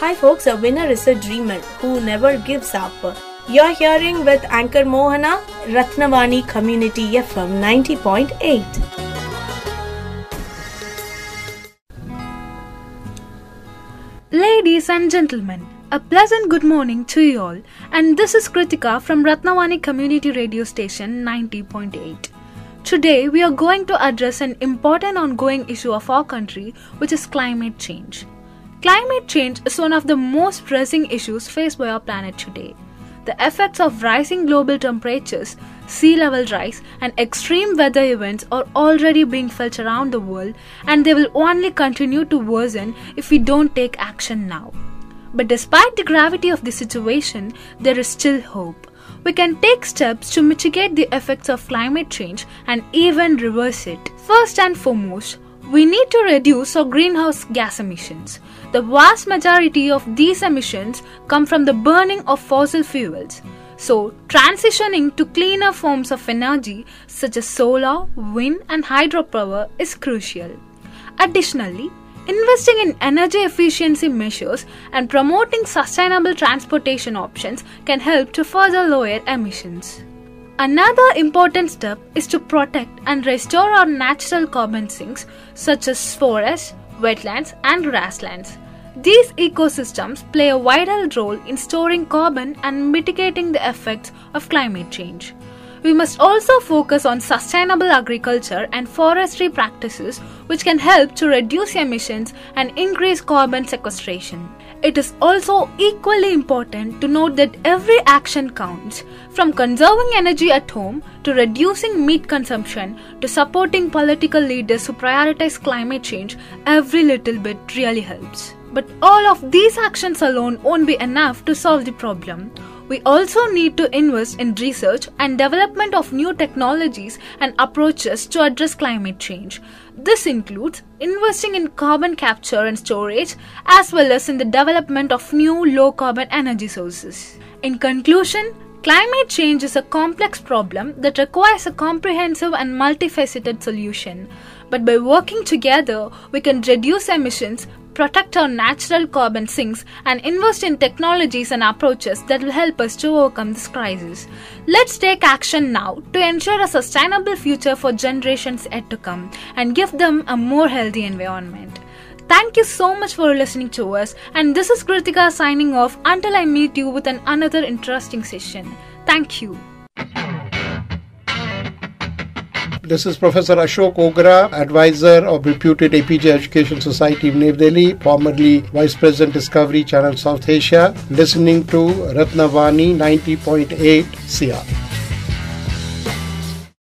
Hi folks, a winner is a dreamer who never gives up. You're hearing with Anchor Mohana, Rathinavani Community FM 90.8. Ladies and gentlemen, a pleasant good morning to you all, and this is Kritika from Rathinavani Community Radio Station 90.8. Today, we are going to address an important ongoing issue of our country, which is climate change. Climate change is one of the most pressing issues faced by our planet today. The effects of rising global temperatures, sea level rise, and extreme weather events are already being felt around the world, and they will only continue to worsen if we don't take action now. But despite the gravity of the situation, there is still hope. We can take steps to mitigate the effects of climate change and even reverse it. First and foremost, we need to reduce our greenhouse gas emissions. The vast majority of these emissions come from the burning of fossil fuels. So, transitioning to cleaner forms of energy such as solar, wind, and hydropower is crucial. Additionally, investing in energy efficiency measures and promoting sustainable transportation options can help to further lower emissions. Another important step is to protect and restore our natural carbon sinks such as forests, wetlands, and grasslands. These ecosystems play a vital role in storing carbon and mitigating the effects of climate change. We must also focus on sustainable agriculture and forestry practices which can help to reduce emissions and increase carbon sequestration. It is also equally important to note that every action counts, from conserving energy at home to reducing meat consumption to supporting political leaders who prioritize climate change, every little bit really helps. But all of these actions alone won't be enough to solve the problem. We also need to invest in research and development of new technologies and approaches to address climate change. This includes investing in carbon capture and storage as well as in the development of new low carbon energy sources. In conclusion, Climate change is a complex problem that requires a comprehensive and multifaceted solution. But by working together, we can reduce emissions, protect our natural carbon sinks, and invest in technologies and approaches that will help us to overcome this crisis. Let's take action now to ensure a sustainable future for generations yet to come and give them a more healthy environment. Thank you so much for listening to us, and this is Kritika signing off until I meet you with an another interesting session. Thank you. This is Professor Ashok Ogra, advisor of reputed APJ Education Society of New Delhi, formerly Vice President Discovery Channel South Asia, listening to Rathinavani 90.8 CR.